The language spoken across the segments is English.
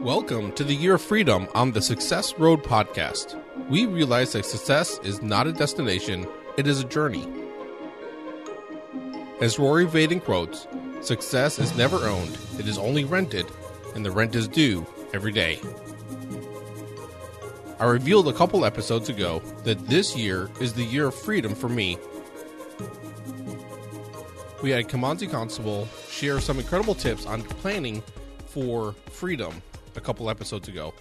Welcome to the Year of Freedom on the Success Road podcast. We realize that success is not a destination, it is a journey. As Rory Vaden quotes, success is never owned, it is only rented, and the rent is due every day. I revealed a couple episodes ago that this year is the year of freedom for me. We had Kimanzi Constable share some incredible tips on planning for freedom a couple episodes ago.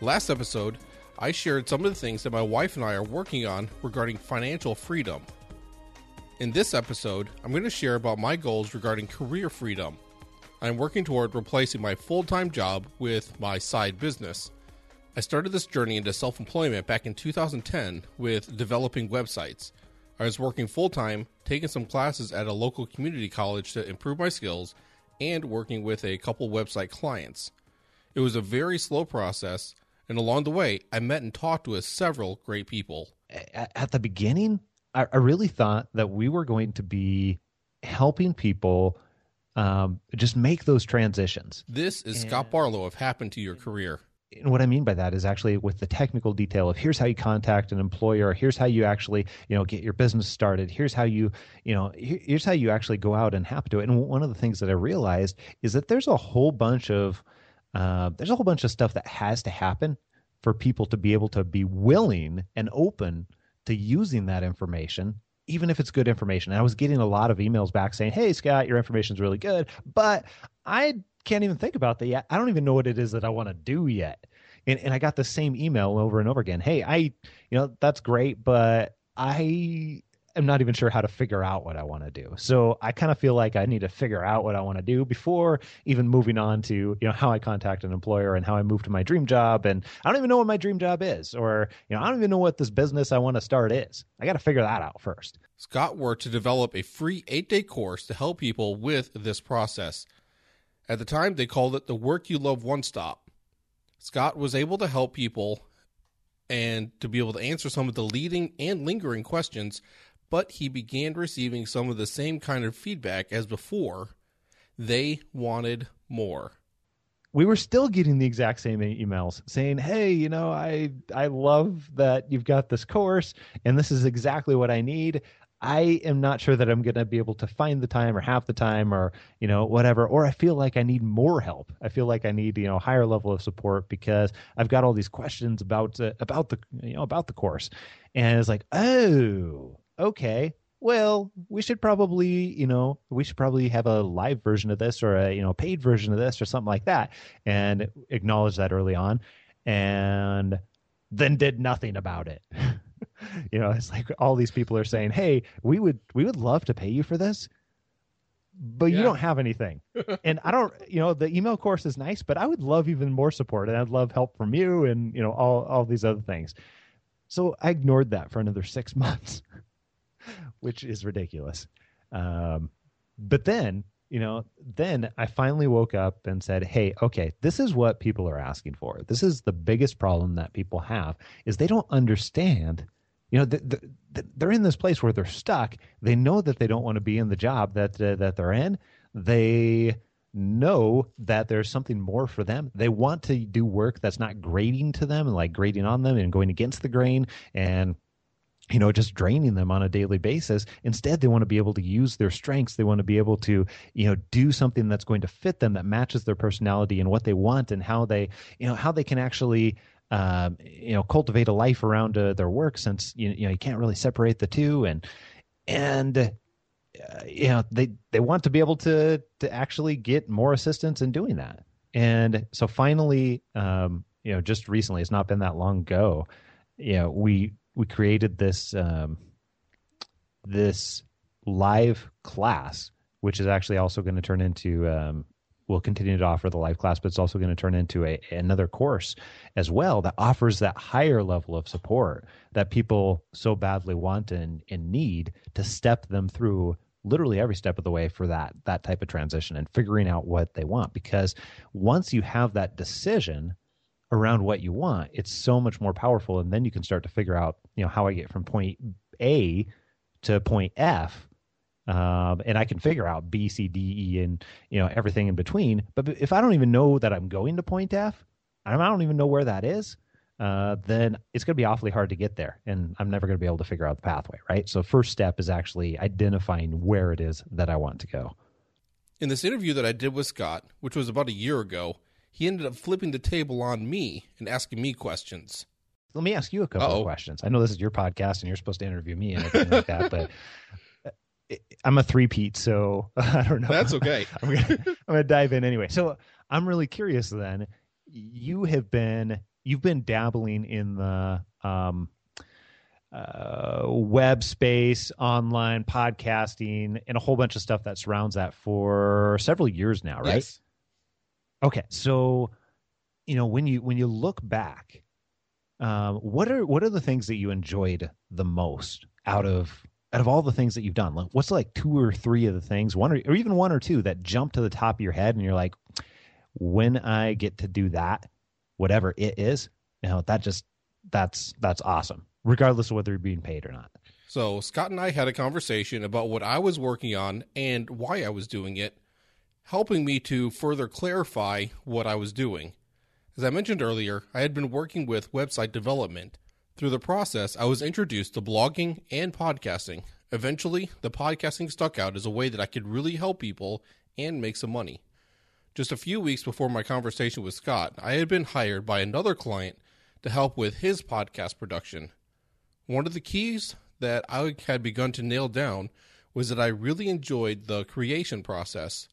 Last episode, I shared some of the things that my wife and I are working on regarding financial freedom. In this episode, I'm going to share about my goals regarding career freedom. I'm working toward replacing my full time job with my side business. I started this journey into self employment back in 2010 with developing websites. I was working full time, taking some classes at a local community college to improve my skills, and working with a couple website clients. It was a very slow process, and along the way, I met and talked with several great people. At the beginning, I, really thought that we were going to be helping people um, just make those transitions. This is and, Scott Barlow of Happen to Your Career. And what I mean by that is actually with the technical detail of here's how you contact an employer, here's how you actually, you know, get your business started, here's how you, you know, here's how you actually go out and happen to it. And one of the things that I realized is that there's a whole bunch of uh, there's a whole bunch of stuff that has to happen for people to be able to be willing and open to using that information even if it's good information. And I was getting a lot of emails back saying, "Hey, Scott, your information is really good, but I can't even think about that yet. I don't even know what it is that I want to do yet." And and I got the same email over and over again. "Hey, I, you know, that's great, but I am not even sure how to figure out what I want to do. So I kind of feel like I need to figure out what I want to do before even moving on to, you know, how I contact an employer and how I move to my dream job. And I don't even know what my dream job is, or, you know, I don't even know what this business I want to start is. I got to figure that out first. Scott worked to develop a free eight day course to help people with this process. At the time, they called it the Work You Love One Stop. Scott was able to help people and to be able to answer some of the leading and lingering questions but he began receiving some of the same kind of feedback as before. They wanted more. We were still getting the exact same emails saying, "Hey, you know, I I love that you've got this course and this is exactly what I need. I am not sure that I'm going to be able to find the time or have the time or, you know, whatever. Or I feel like I need more help. I feel like I need, you know, higher level of support because I've got all these questions about, uh, about the, you know, about the course. And it's like, oh, okay, well, we should probably, you know, we should probably have a live version of this or a, you know, paid version of this or something like that and acknowledge that early on and then did nothing about it. you know, it's like all these people are saying, "Hey, we would we would love to pay you for this." But yeah. you don't have anything. and I don't, you know, the email course is nice, but I would love even more support and I'd love help from you and, you know, all all these other things. So I ignored that for another 6 months. Which is ridiculous. Um, but then, you know, then I finally woke up and said, "Hey, okay, this is what people are asking for. This is the biggest problem that people have is they don't understand." You know, they're in this place where they're stuck. They know that they don't want to be in the job that uh, that they're in. They know that there's something more for them. They want to do work that's not grading to them and like grading on them and going against the grain and you know just draining them on a daily basis. Instead they want to be able to use their strengths. They want to be able to you know do something that's going to fit them that matches their personality and what they want and how they you know how they can actually um, you know cultivate a life around uh, their work since you, you know you can't really separate the two. And and uh, you know they they want to be able to to actually get more assistance in doing that. And so finally um, you know just recently it's not been that long ago you know we we created this um, this live class, which is actually also going to turn into. Um, we'll continue to offer the live class, but it's also going to turn into a, another course as well that offers that higher level of support that people so badly want and, and need to step them through literally every step of the way for that that type of transition and figuring out what they want because once you have that decision around what you want, it's so much more powerful. And then you can start to figure out, you know, how I get from point A to point F um, and I can figure out B, C, D, E, and you know everything in between. But if I don't even know that I'm going to point F, I don't even know where that is, uh, then it's going to be awfully hard to get there, and I'm never going to be able to figure out the pathway. Right. So first step is actually identifying where it is that I want to go. In this interview that I did with Scott, which was about a year ago, he ended up flipping the table on me and asking me questions. Let me ask you a couple Uh-oh. of questions. I know this is your podcast and you're supposed to interview me and everything like that, but I'm a three-peat, so I don't know. That's okay. I'm gonna, I'm gonna dive in anyway. So I'm really curious. Then you have been you've been dabbling in the um, uh, web space, online podcasting, and a whole bunch of stuff that surrounds that for several years now, right? Yes. Okay, so you know when you when you look back, um, what are what are the things that you enjoyed the most out of out of all the things that you've done, like what's like two or three of the things, one or, or even one or two that jump to the top of your head, and you're like, when I get to do that, whatever it is, you know, that just that's that's awesome, regardless of whether you're being paid or not. So Scott and I had a conversation about what I was working on and why I was doing it, helping me to further clarify what I was doing. As I mentioned earlier, I had been working with website development through the process, I was introduced to blogging and podcasting. Eventually, the podcasting stuck out as a way that I could really help people and make some money. Just a few weeks before my conversation with Scott, I had been hired by another client to help with his podcast production. One of the keys that I had begun to nail down was that I really enjoyed the creation process,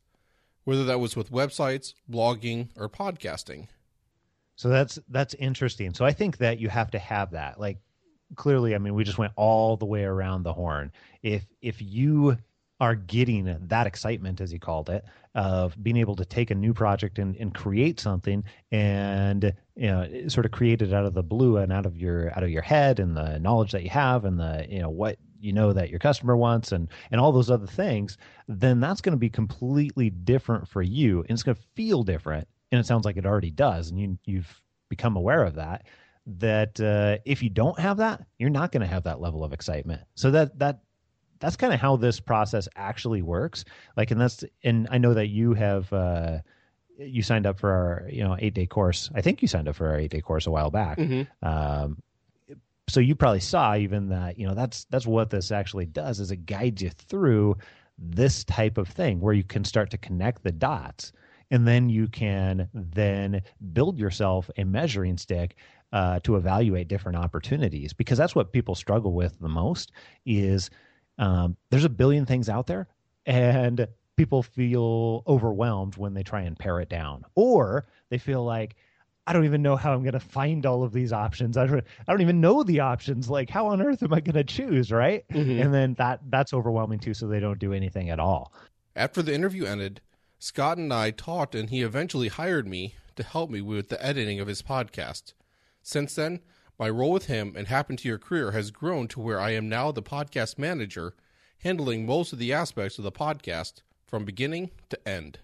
whether that was with websites, blogging, or podcasting. So that's that's interesting. So I think that you have to have that. Like clearly, I mean, we just went all the way around the horn. If if you are getting that excitement, as he called it, of being able to take a new project and, and create something and you know sort of create it out of the blue and out of your out of your head and the knowledge that you have and the you know what you know that your customer wants and and all those other things, then that's going to be completely different for you and it's going to feel different and it sounds like it already does, and you you've become aware of that. That uh, if you don't have that, you're not going to have that level of excitement. So that that that's kind of how this process actually works. Like, and that's and I know that you have. Uh, you signed up for our you know eight day course i think you signed up for our eight day course a while back mm-hmm. um, so you probably saw even that you know that's that's what this actually does is it guides you through this type of thing where you can start to connect the dots. And then you can then build yourself a measuring stick uh, to evaluate different opportunities because that's what people struggle with the most is um, there's a billion things out there and people feel overwhelmed when they try and pare it down or they feel like I don't even know how I'm going to find all of these options. I don't, I don't even know the options. Like, how on earth am I going to choose? Right. Mm-hmm. And then that that's overwhelming too. So they don't do anything at all. After the interview ended, Scott and I talked, and he eventually hired me to help me with the editing of his podcast. Since then, my role with him and Happen to Your Career has grown to where I am now the podcast manager, handling most of the aspects of the podcast from beginning to end.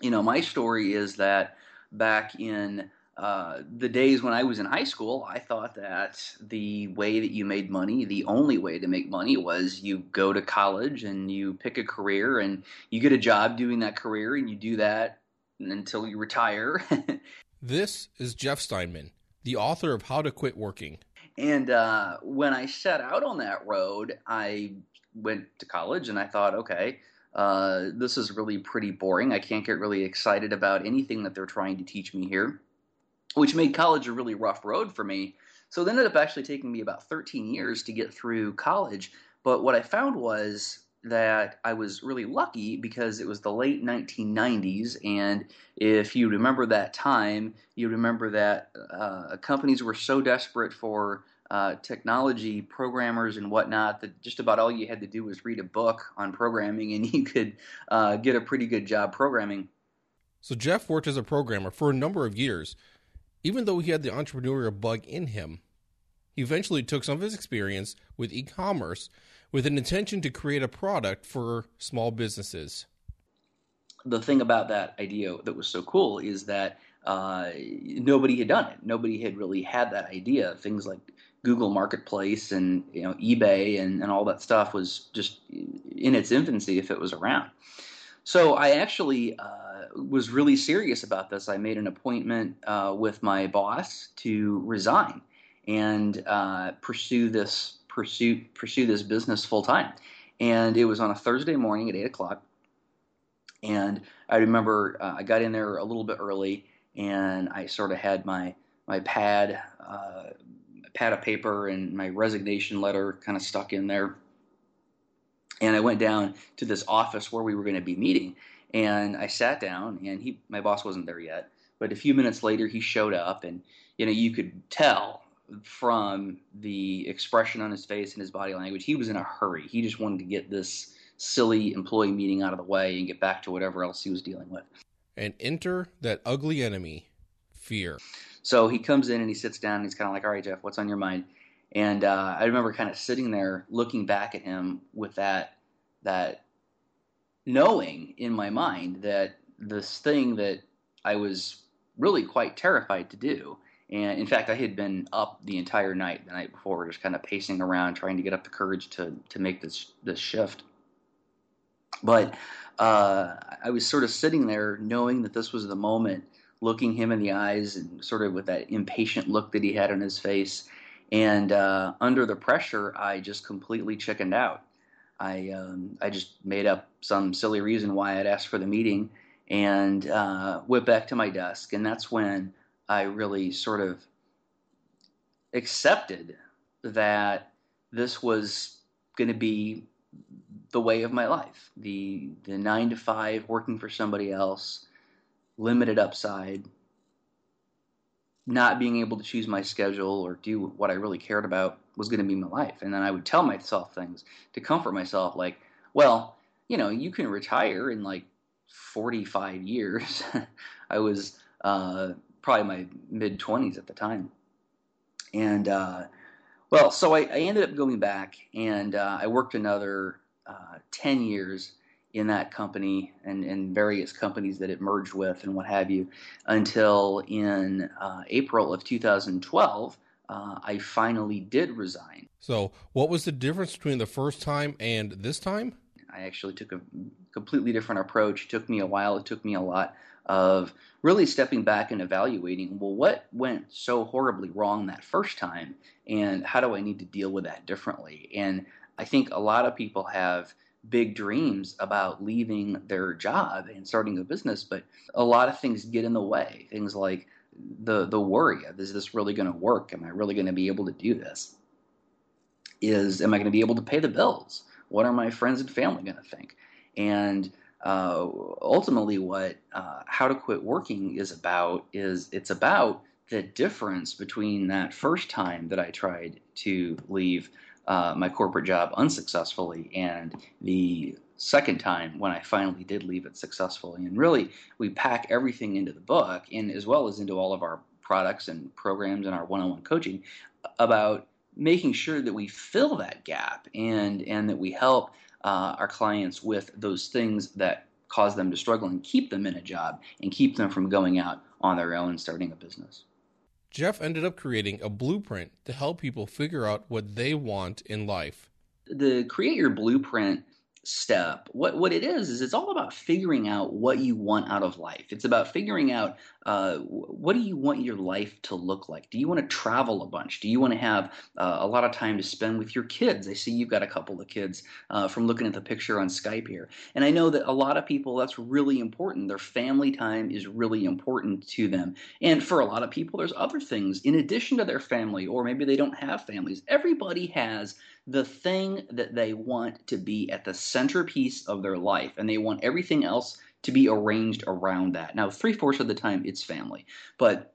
You know, my story is that back in uh, the days when I was in high school, I thought that the way that you made money, the only way to make money, was you go to college and you pick a career and you get a job doing that career and you do that until you retire. this is Jeff Steinman, the author of How to Quit Working. And uh, when I set out on that road, I went to college and I thought, okay, uh, this is really pretty boring. I can't get really excited about anything that they're trying to teach me here which made college a really rough road for me. So it ended up actually taking me about 13 years to get through college. But what I found was that I was really lucky because it was the late 1990s. And if you remember that time, you remember that uh, companies were so desperate for uh, technology programmers and whatnot that just about all you had to do was read a book on programming and you could uh, get a pretty good job programming. So Jeff worked as a programmer for a number of years. Even though he had the entrepreneurial bug in him, he eventually took some of his experience with e commerce with an intention to create a product for small businesses. The thing about that idea that was so cool is that uh, nobody had done it. Nobody had really had that idea. Things like Google Marketplace and you know eBay and, and all that stuff was just in its infancy if it was around. So I actually uh, was really serious about this. I made an appointment uh, with my boss to resign and uh, pursue this pursue pursue this business full time. And it was on a Thursday morning at eight o'clock. And I remember uh, I got in there a little bit early, and I sort of had my my pad uh, pad of paper and my resignation letter kind of stuck in there. And I went down to this office where we were going to be meeting, and I sat down, and he my boss wasn't there yet, but a few minutes later he showed up, and you know you could tell from the expression on his face and his body language, he was in a hurry. He just wanted to get this silly employee meeting out of the way and get back to whatever else he was dealing with. And enter that ugly enemy, fear. So he comes in and he sits down and he's kind of like, "All right, Jeff, what's on your mind?" And uh, I remember kind of sitting there looking back at him with that that knowing in my mind that this thing that I was really quite terrified to do and in fact, I had been up the entire night the night before, just kind of pacing around, trying to get up the courage to to make this this shift. But uh, I was sort of sitting there, knowing that this was the moment, looking him in the eyes, and sort of with that impatient look that he had on his face. And uh, under the pressure, I just completely chickened out. I um, I just made up some silly reason why I'd asked for the meeting, and uh, went back to my desk. And that's when I really sort of accepted that this was going to be the way of my life the the 9 to 5 working for somebody else limited upside not being able to choose my schedule or do what I really cared about was going to be my life and then I would tell myself things to comfort myself like well you know you can retire in like 45 years I was uh, probably my mid 20s at the time. And, uh, well, so I, I, ended up going back and uh, I worked another uh, 10 years in that company and, and various companies that it merged with and what have you until in uh, April of 2012. Uh, I finally did resign. So, what was the difference between the first time and this time? I actually took a completely different approach. It took me a while. It took me a lot of really stepping back and evaluating well, what went so horribly wrong that first time, and how do I need to deal with that differently? And I think a lot of people have big dreams about leaving their job and starting a business, but a lot of things get in the way. Things like the the worry of is this really going to work? Am I really going to be able to do this? Is am I going to be able to pay the bills? What are my friends and family going to think? And uh, ultimately what uh, how to quit working is about is it's about the difference between that first time that I tried to leave uh, my corporate job unsuccessfully and the second time when I finally did leave it successfully. And really, we pack everything into the book, and as well as into all of our products and programs and our one-on-one coaching about making sure that we fill that gap and and that we help uh, our clients with those things that cause them to struggle and keep them in a job and keep them from going out on their own starting a business. Jeff ended up creating a blueprint to help people figure out what they want in life. The create your blueprint step what what it is is it's all about figuring out what you want out of life. It's about figuring out uh, what do you want your life to look like? Do you want to travel a bunch? Do you want to have uh, a lot of time to spend with your kids? I see you've got a couple of kids uh, from looking at the picture on skype here. And i know that a lot of people that's really important. Their family time is really important to them. And for a lot of people there's other things in addition to their family or maybe they don't have families. Everybody has the thing that they want to be at the centerpiece of their life, and they want everything else to be arranged around that. Now, three fourths of the time, it's family, but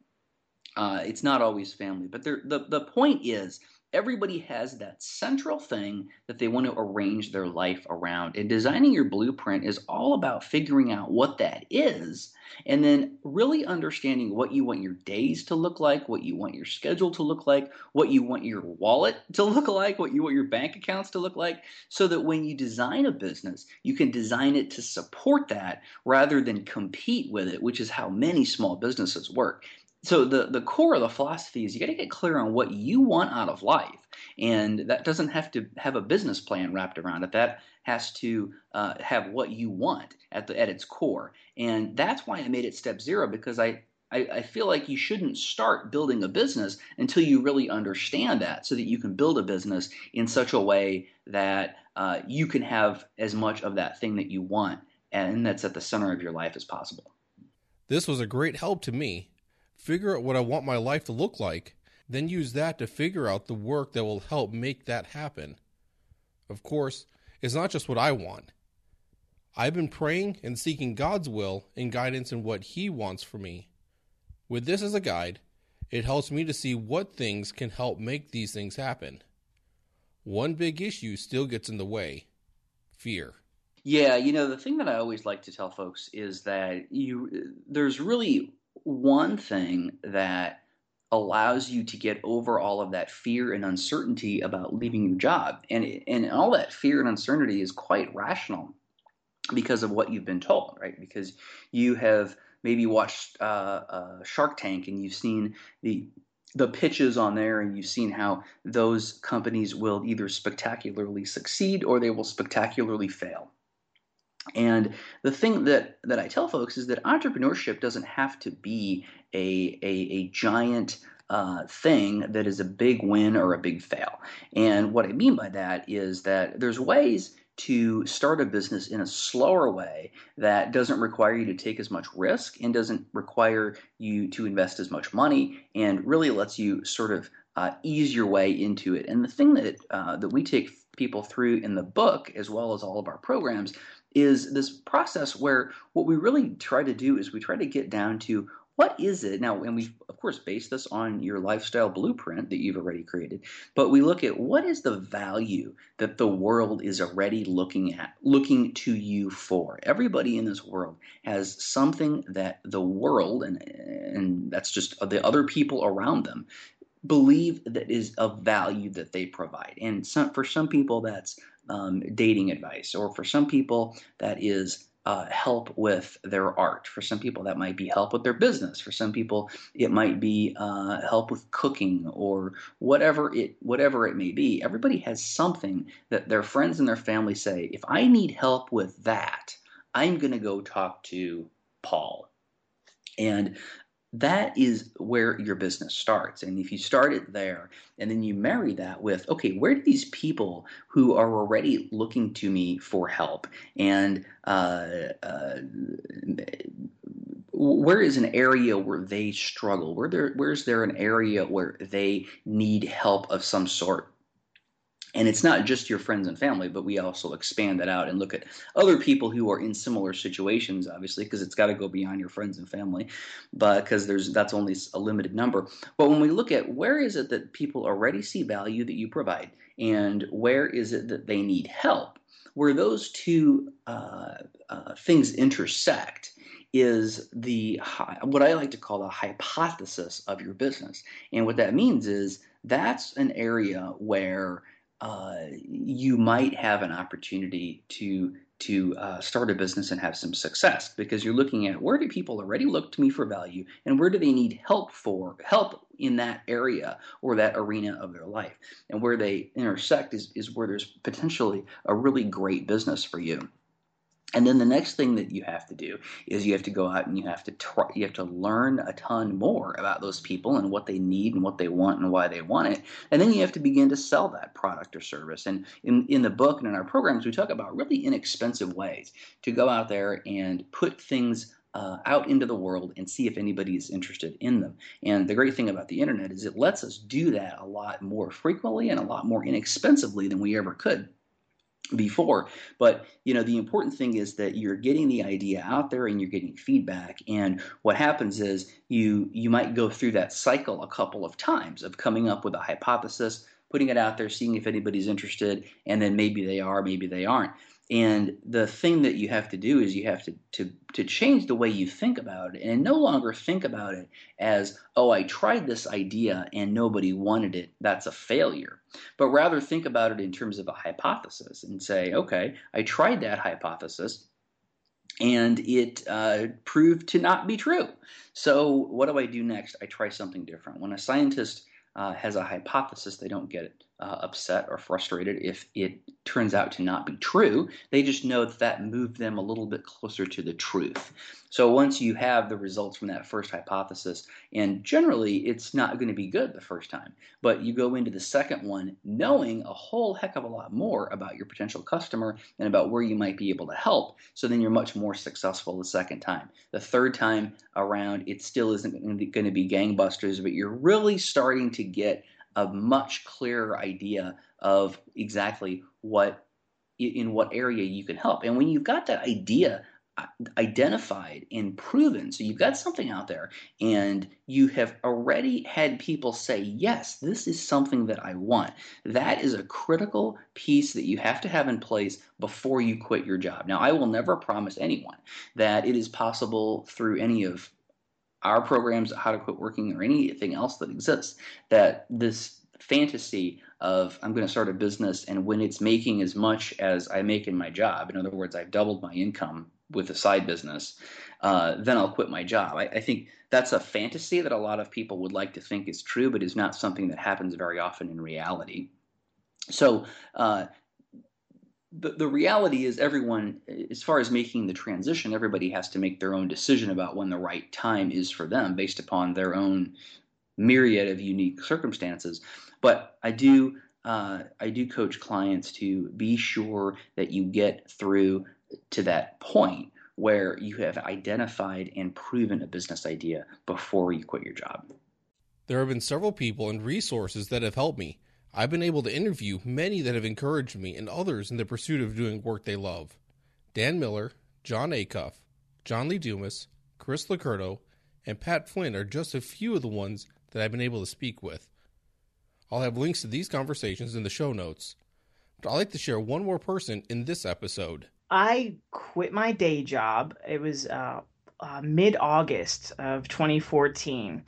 uh, it's not always family. But the the point is everybody has that central thing that they want to arrange their life around. And designing your blueprint is all about figuring out what that is and then really understanding what you want your days to look like, what you want your schedule to look like, what you want your wallet to look like, what you want your bank accounts to look like, so that when you design a business, you can design it to support that rather than compete with it, which is how many small businesses work so the the core of the philosophy is you got to get clear on what you want out of life, and that doesn't have to have a business plan wrapped around it. That has to uh, have what you want at the at its core, and that's why I made it step zero because I I, I, feel like you shouldn't start building a business until you really understand that so that you can build a business in such a way that uh, you can have as much of that thing that you want and that's at the center of your life as possible. This was a great help to me. Figure out what I want my life to look like, then use that to figure out the work that will help make that happen. Of course, it's not just what I want. I've been praying and seeking God's will and guidance in what He wants for me. With this as a guide, it helps me to see what things can help make these things happen. One big issue still gets in the way fear. Yeah, you know, the thing that I always like to tell folks is that you there's really one thing that allows you to get over all of that fear and uncertainty about leaving your job. And and all that fear and uncertainty is quite rational because of what you've been told, right? Because you have maybe watched uh, uh, Shark Tank and you've seen the the pitches on there and you've seen how those companies will either spectacularly succeed or they will spectacularly fail. And the thing that, that I tell folks is that entrepreneurship doesn't have to be a, a, a giant uh, thing that is a big win or a big fail. And what I mean by that is that there's ways to start a business in a slower way that doesn't require you to take as much risk and doesn't require you to invest as much money and really lets you sort of uh, ease your way into it. And the thing that uh, that we take people through in the book, as well as all of our programs, is this process where what we really try to do is we try to get down to what is it? Now and we of course base this on your lifestyle blueprint that you've already created but we look at what is the value that the world is already looking at looking to you for. Everybody in this world has something that the world and and that's just the other people around them believe that is of value that they provide and some, for some people that's um, dating advice or for some people that is uh, help with their art. For some people, that might be help with their business. For some people, it might be uh, help with cooking or whatever it whatever it may be. Everybody has something that their friends and their family say, if I need help with that, I'm going to go talk to Paul. And that is where your business starts. And if you start it there and then you marry that with, okay, where do these people who are already looking to me for help and uh, uh, where is an area where they struggle? Where there, where's there an area where they need help of some sort? And it's not just your friends and family, but we also expand that out and look at other people who are in similar situations, obviously, because it's got to go beyond your friends and family, but because there's that's only a limited number. But when we look at where is it that people already see value that you provide, and where is it that they need help, where those two uh, uh, things intersect is the what I like to call the hypothesis of your business, and what that means is that's an area where uh, you might have an opportunity to to uh, start a business and have some success because you're looking at where do people already look to me for value and where do they need help for help in that area or that arena of their life. And where they intersect is, is where there's potentially a really great business for you and then the next thing that you have to do is you have to go out and you have to try, you have to learn a ton more about those people and what they need and what they want and why they want it. And then you have to begin to sell that product or service. And in, in the book and in our programs, we talk about really inexpensive ways to go out there and put things uh, out into the world and see if anybody is interested in them. And the great thing about the internet is it lets us do that a lot more frequently and a lot more inexpensively than we ever could before. But you know the important thing is that you're getting the idea out there and you're getting feedback. And what happens is you you might go through that cycle a couple of times of coming up with a hypothesis putting it out there seeing if anybody's interested and then maybe they are maybe they aren't and the thing that you have to do is you have to, to, to change the way you think about it and no longer think about it as, oh, I tried this idea and nobody wanted it. That's a failure. But rather think about it in terms of a hypothesis and say, okay, I tried that hypothesis and it uh, proved to not be true. So, what do I do next? I try something different. When a scientist uh, has a hypothesis, they don't get uh, upset or frustrated if it turns out to not be true. They just know that that moved them a little bit closer to the truth. So once you have the results from that first hypothesis, and generally it's not going to be good the first time, but you go into the second one knowing a whole heck of a lot more about your potential customer and about where you might be able to help. So then you're much more successful the second time. The third time around, it still isn't going to be gangbusters, but you're really starting to get a much clearer idea of exactly what in what area you can help. And when you've got that idea uh, identified and proven, so you've got something out there and you have already had people say, yes, this is something that I want. That is a critical piece that you have to have in place before you quit your job. Now, I will never promise anyone that it is possible through any of our programs, How to Quit Working, or anything else that exists, that this fantasy of I'm going to start a business and when it's making as much as I make in my job, in other words, I've doubled my income with a side business, uh, then I'll quit my job. I, I, think that's a fantasy that a lot of people would like to think is true, but is not something that happens very often in reality. So, uh, the, the reality is everyone as far as making the transition everybody has to make their own decision about when the right time is for them based upon their own myriad of unique circumstances. But i do uh, i do coach clients to be sure that you get through to that point where you have identified and proven a business idea before you quit your job. There have been several people and resources that have helped me I've been able to interview many that have encouraged me and others in the pursuit of doing work they love. Dan Miller, Jon Acuff, John Lee Dumas, Chris LoCurto, and Pat Flynn are just a few of the ones that I've been able to speak with. I'll have links to these conversations in the show notes. But I'd like to share one more person in this episode. I quit my day job. It was uh, uh, mid August of 2014.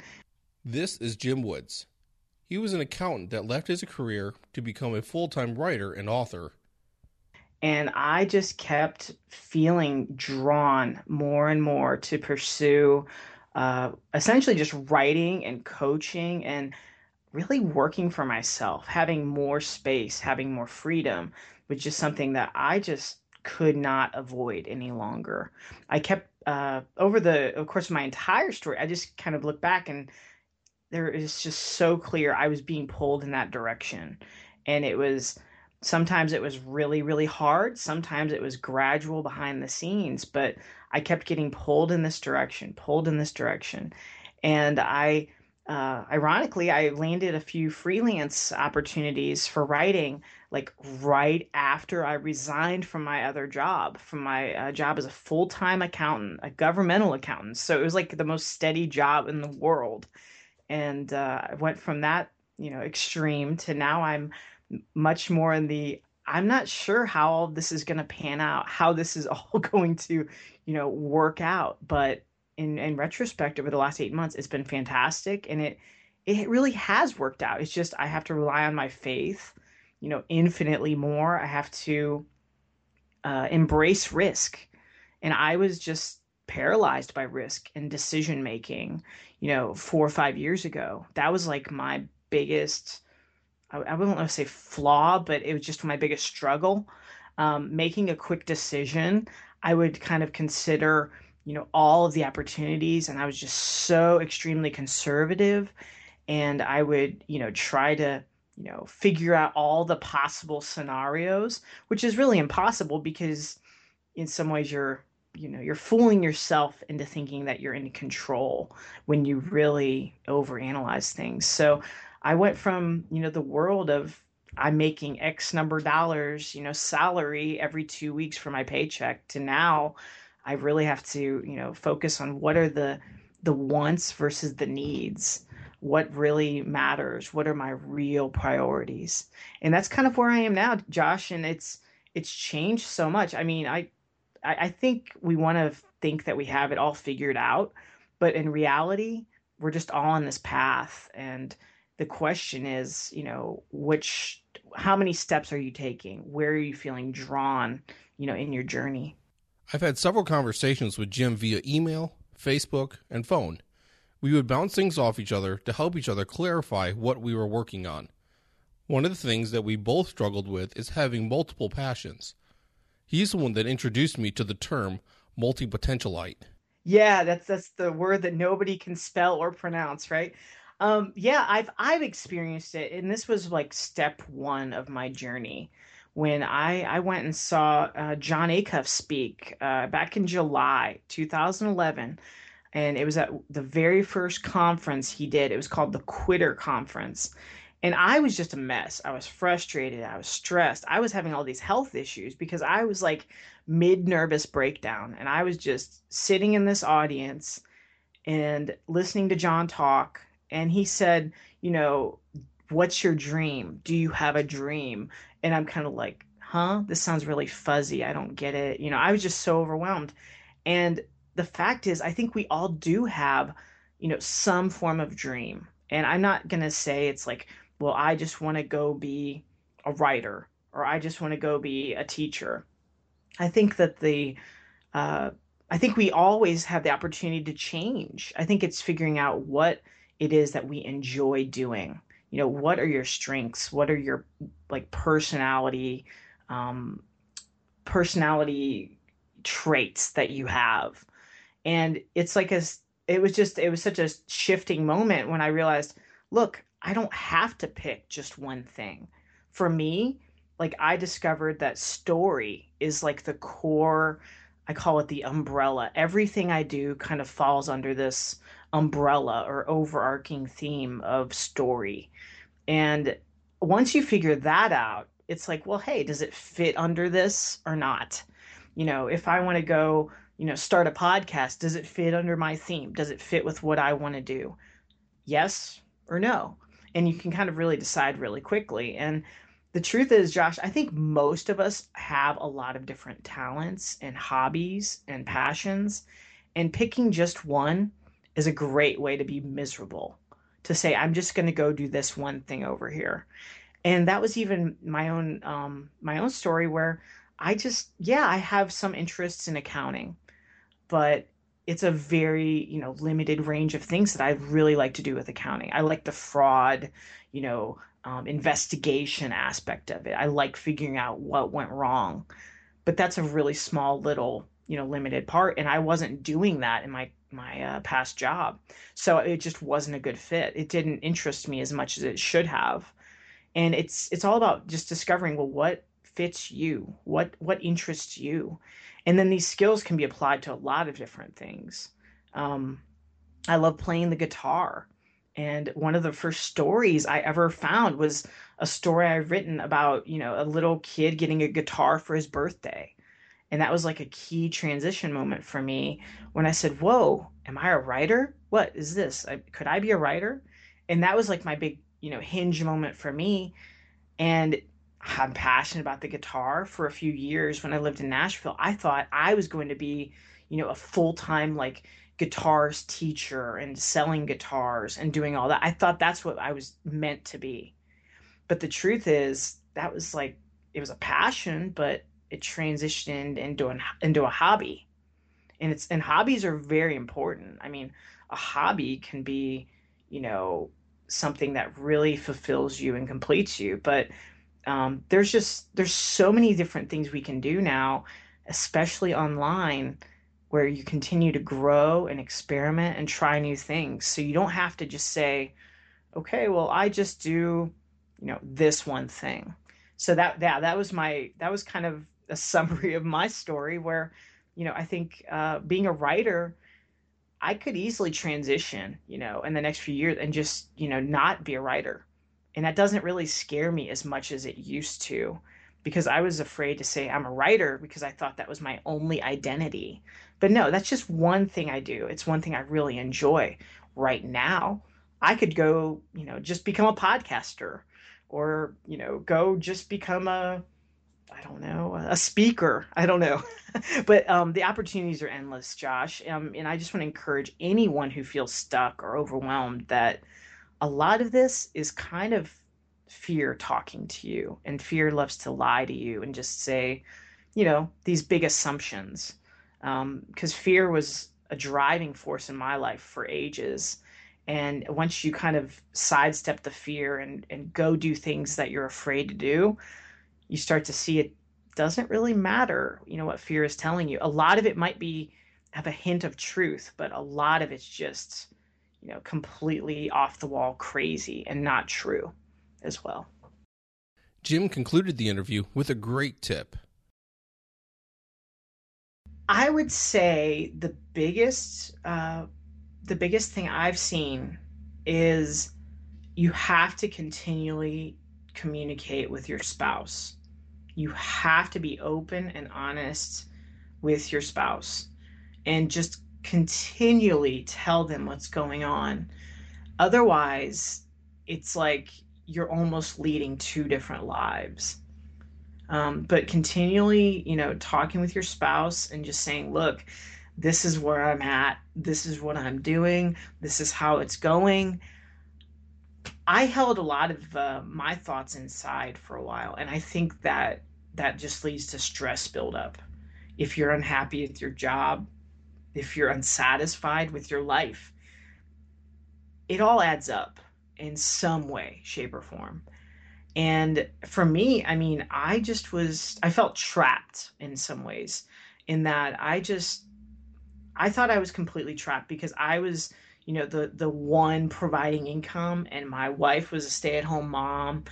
This is Jim Woods. He was an accountant that left his career to become a full time writer and author. And I just kept feeling drawn more and more to pursue uh, essentially just writing and coaching and really working for myself, having more space, having more freedom, which is something that I just could not avoid any longer. I kept uh, over the of course my entire story. I just kind of look back and there is just so clear I was being pulled in that direction. And it was sometimes it was really, really hard. Sometimes it was gradual behind the scenes, but I kept getting pulled in this direction, pulled in this direction. And I, uh, ironically, I landed a few freelance opportunities for writing, like right after I resigned from my other job, from my uh, job as a full time accountant, a governmental accountant. So it was like the most steady job in the world and uh, I went from that you know extreme to now I'm much more in the I'm not sure how all this is going to pan out, how this is all going to you know work out, but in in retrospect over the last 8 months it's been fantastic and it it really has worked out. It's just I have to rely on my faith, you know, infinitely more. I have to uh, embrace risk. And I was just paralyzed by risk and decision making, you know, four or five years ago. That was like my biggest, I, I wouldn't want to say flaw, but it was just my biggest struggle. Um, making a quick decision, I would kind of consider, you know, all of the opportunities, and I was just so extremely conservative. And I would, you know, try to, you know, figure out all the possible scenarios, which is really impossible because in some ways you're you know you're fooling yourself into thinking that you're in control when you really overanalyze things. So i went from you know the world of i'm making x number of dollars you know salary every two weeks for my paycheck to now i really have to you know focus on what are the the wants versus the needs. What really matters? What are my real priorities? And that's kind of where i am now josh and it's it's changed so much. I mean i I, I think we want to think that we have it all figured out, but in reality, we're just all on this path. And the question is, you know, which, how many steps are you taking? Where are you feeling drawn, you know, in your journey? I've had several conversations with Jim via email, Facebook, and phone. We would bounce things off each other to help each other clarify what we were working on. One of the things that we both struggled with is having multiple passions. He's the one that introduced me to the term multi potentialite. Yeah, that's that's the word that nobody can spell or pronounce, right? Um, yeah, I've I've experienced it, and this was like step one of my journey when I I went and saw uh, Jon Acuff speak uh, back in July 2011, and it was at the very first conference he did. It was called the Quitter Conference, and I was just a mess. I was frustrated. I was stressed. I was having all these health issues because I was like mid nervous breakdown, and I was just sitting in this audience and listening to Jon talk and he said, you know, what's your dream? Do you have a dream? And I'm kind of like, huh? This sounds really fuzzy. I don't get it. You know, I was just so overwhelmed. And the fact is, I think we all do have, you know, some form of dream. And I'm not going to say it's like, well, I just want to go be a writer or I just want to go be a teacher. I think that the, uh, I think we always have the opportunity to change. I think it's figuring out what it is that we enjoy doing you know what are your strengths what are your like personality um, personality traits that you have and it's like a it was just it was such a shifting moment when i realized look i don't have to pick just one thing for me like i discovered that story is like the core i call it the umbrella everything i do kind of falls under this umbrella or overarching theme of story. And once you figure that out, it's like, well, hey, does it fit under this or not? You know, if I want to go, you know, start a podcast, does it fit under my theme? Does it fit with what I want to do? Yes or no? And you can kind of really decide really quickly. And the truth is, Josh, I think most of us have a lot of different talents and hobbies and passions. And picking just one is a great way to be miserable to say i'm just going to go do this one thing over here and that was even my own um, my own story where i just yeah i have some interests in accounting but it's a very you know limited range of things that i really like to do with accounting i like the fraud you know um, investigation aspect of it i like figuring out what went wrong but that's a really small little you know limited part and i wasn't doing that in my my uh, past job. So it just wasn't a good fit. It didn't interest me as much as it should have. And it's it's all about just discovering well what fits you, what what interests you, and then these skills can be applied to a lot of different things. Um, I love playing the guitar, and one of the first stories I ever found was a story I've written about you know a little kid getting a guitar for his birthday and that was like a key transition moment for me when I said, Whoa, am I a writer? What is this? I, could I be a writer? And that was like my big, you know, hinge moment for me. And I'm passionate about the guitar for a few years when I lived in Nashville. I thought I was going to be, you know, a full time like guitars teacher and selling guitars and doing all that. I thought that's what I was meant to be. But the truth is, that was like, it was a passion, but it transitioned into an into a hobby and it's and hobbies are very important i mean a hobby can be you know something that really fulfills you and completes you but um, there's just there's so many different things we can do now especially online where you continue to grow and experiment and try new things so you don't have to just say okay well i just do you know this one thing so that that that was my that was kind of a summary of my story where, you know, I think uh, being a writer, I could easily transition, you know, in the next few years and just, you know, not be a writer. And that doesn't really scare me as much as it used to because I was afraid to say I'm a writer because I thought that was my only identity. But no, that's just one thing I do. It's one thing I really enjoy right now. I could go, you know, just become a podcaster or, you know, go just become a I don't know, a speaker. I don't know. but um, the opportunities are endless, Josh. Um, and I just want to encourage anyone who feels stuck or overwhelmed that a lot of this is kind of fear talking to you. And fear loves to lie to you and just say, you know, these big assumptions. because um, fear was a driving force in my life for ages. And once you kind of sidestep the fear and, and go do things that you're afraid to do, you start to see it doesn't really matter, you know, what fear is telling you. A lot of it might be have a hint of truth, but a lot of it's just, you know, completely off the wall crazy and not true as well. Jim concluded the interview with a great tip. I would say the biggest uh, the biggest thing I've seen is you have to continually communicate with your spouse. You have to be open and honest with your spouse and just continually tell them what's going on. Otherwise, it's like you're almost leading two different lives. Um, but continually, you know, talking with your spouse and just saying, look, this is where I'm at. This is what I'm doing. This is how it's going. I held a lot of uh, my thoughts inside for a while, and I think that that just leads to stress buildup. If you're unhappy with your job, if you're unsatisfied with your life, it all adds up in some way, shape, or form. And for me, I mean, I just was, I felt trapped in some ways, in that I just, I thought I was completely trapped because I was, you know, the the one providing income, and my wife was a stay at home mom,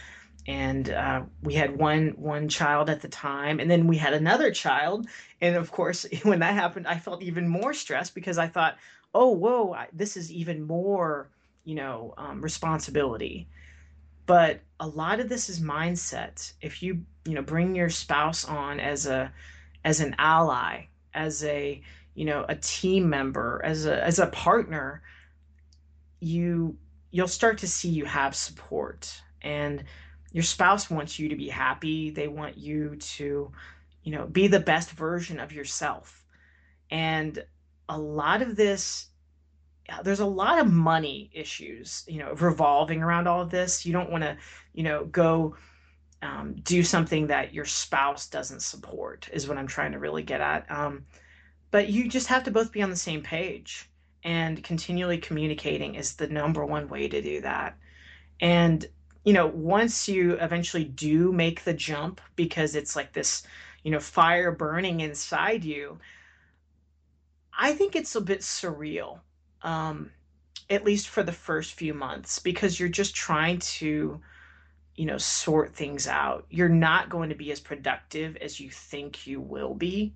and uh, we had one one child at the time, and then we had another child, and of course, when that happened, I felt even more stressed because I thought, oh, whoa, this is even more, you know, um, responsibility. But a lot of this is mindset. If you you know bring your spouse on as a as an ally as a you know a team member as a as a partner you you'll start to see you have support. And your spouse wants you to be happy they want you to you know be the best version of yourself and a lot of this there's a lot of money issues, you know, revolving around all of this. You don't want to, you know, go um, do something that your spouse doesn't support, is what I'm trying to really get at. Um, but you just have to both be on the same page, and continually communicating is the number one way to do that. And you know, once you eventually do make the jump, because it's like this, you know, fire burning inside you. I think it's a bit surreal um, at least for the first few months, because you're just trying to, you know, sort things out. You're not going to be as productive as you think you will be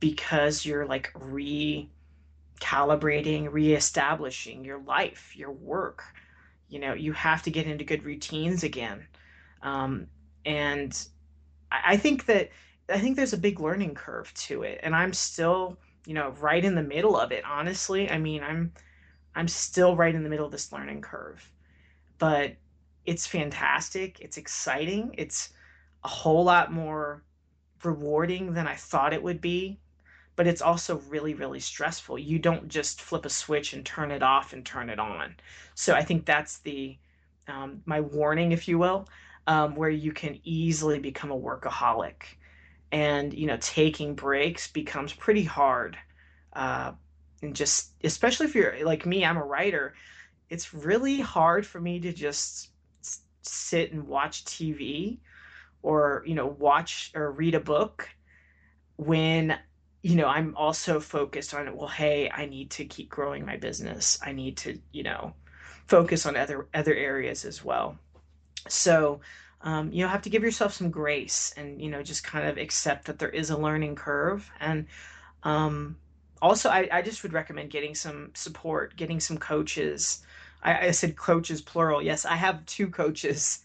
because you're like recalibrating, reestablishing your life, your work. You know, you have to get into good routines again. Um, and I, I think that I think there's a big learning curve to it. And I'm still you know, right in the middle of it, honestly. I mean, I'm I'm still right in the middle of this learning curve. But it's fantastic. It's exciting. It's a whole lot more rewarding than I thought it would be. But it's also really, really stressful. You don't just flip a switch and turn it off and turn it on. So I think that's the um, my warning, if you will, um, where you can easily become a workaholic and you know taking breaks becomes pretty hard uh, and just especially if you're like me i'm a writer it's really hard for me to just sit and watch tv or you know watch or read a book when you know i'm also focused on well hey i need to keep growing my business. I need to you know focus on other other areas as well. So um, you know have to give yourself some grace and you know just kind of accept that there is a learning curve. And um, also I, I just would recommend getting some support getting some coaches I, I said coaches plural. Yes i have two coaches.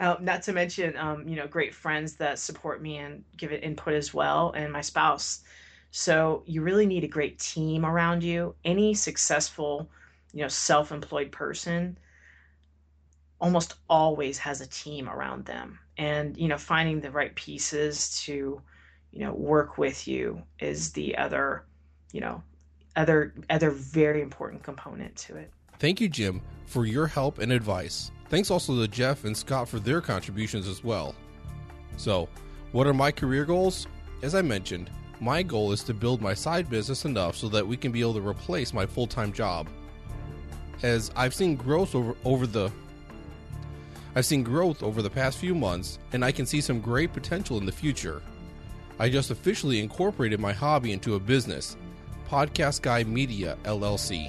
Uh, not to mention um, you know great friends that support me and give it input as well and my spouse. So you really need a great team around you. Any successful you know self-employed person almost always has a team around them. And you know finding the right pieces to you know work with you is the other you know other other very important component to it thank you jim for your help and advice thanks also to jeff and scott for their contributions as well so what are my career goals as i mentioned My goal is to build my side business enough so that we can be able to replace my full time job. As I've seen growth over, over the I've seen growth over the past few months, and I can see some great potential in the future. I just officially incorporated my hobby into a business, Podcast Guy Media LLC.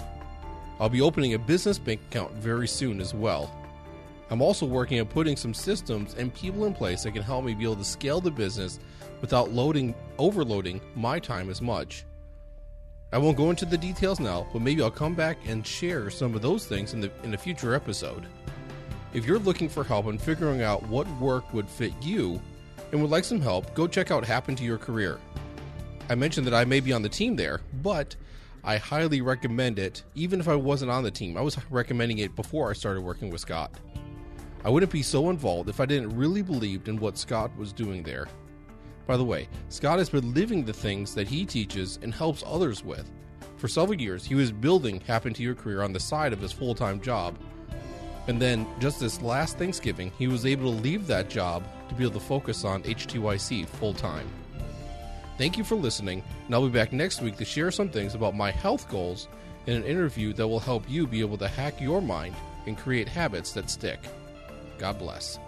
I'll be opening a business bank account very soon as well. I'm also working on putting some systems and people in place that can help me be able to scale the business without loading overloading my time as much. I won't go into the details now, but maybe I'll come back and share some of those things in the in a future episode. If you're looking for help in figuring out what work would fit you and would like some help, go check out Happen to Your Career. I mentioned that I may be on the team there, but I highly recommend it even if I wasn't on the team. I was recommending it before I started working with Scott. I wouldn't be so involved if I didn't really believe in what Scott was doing there. By the way, Scott has been living the things that he teaches and helps others with. For several years, he was building Happen to Your Career on the side of his full time job and then just this last Thanksgiving, he was able to leave that job to be able to focus on HTYC full time. Thank you for listening, and I'll be back next week to share some things about my health goals in an interview that will help you be able to hack your mind and create habits that stick. God bless.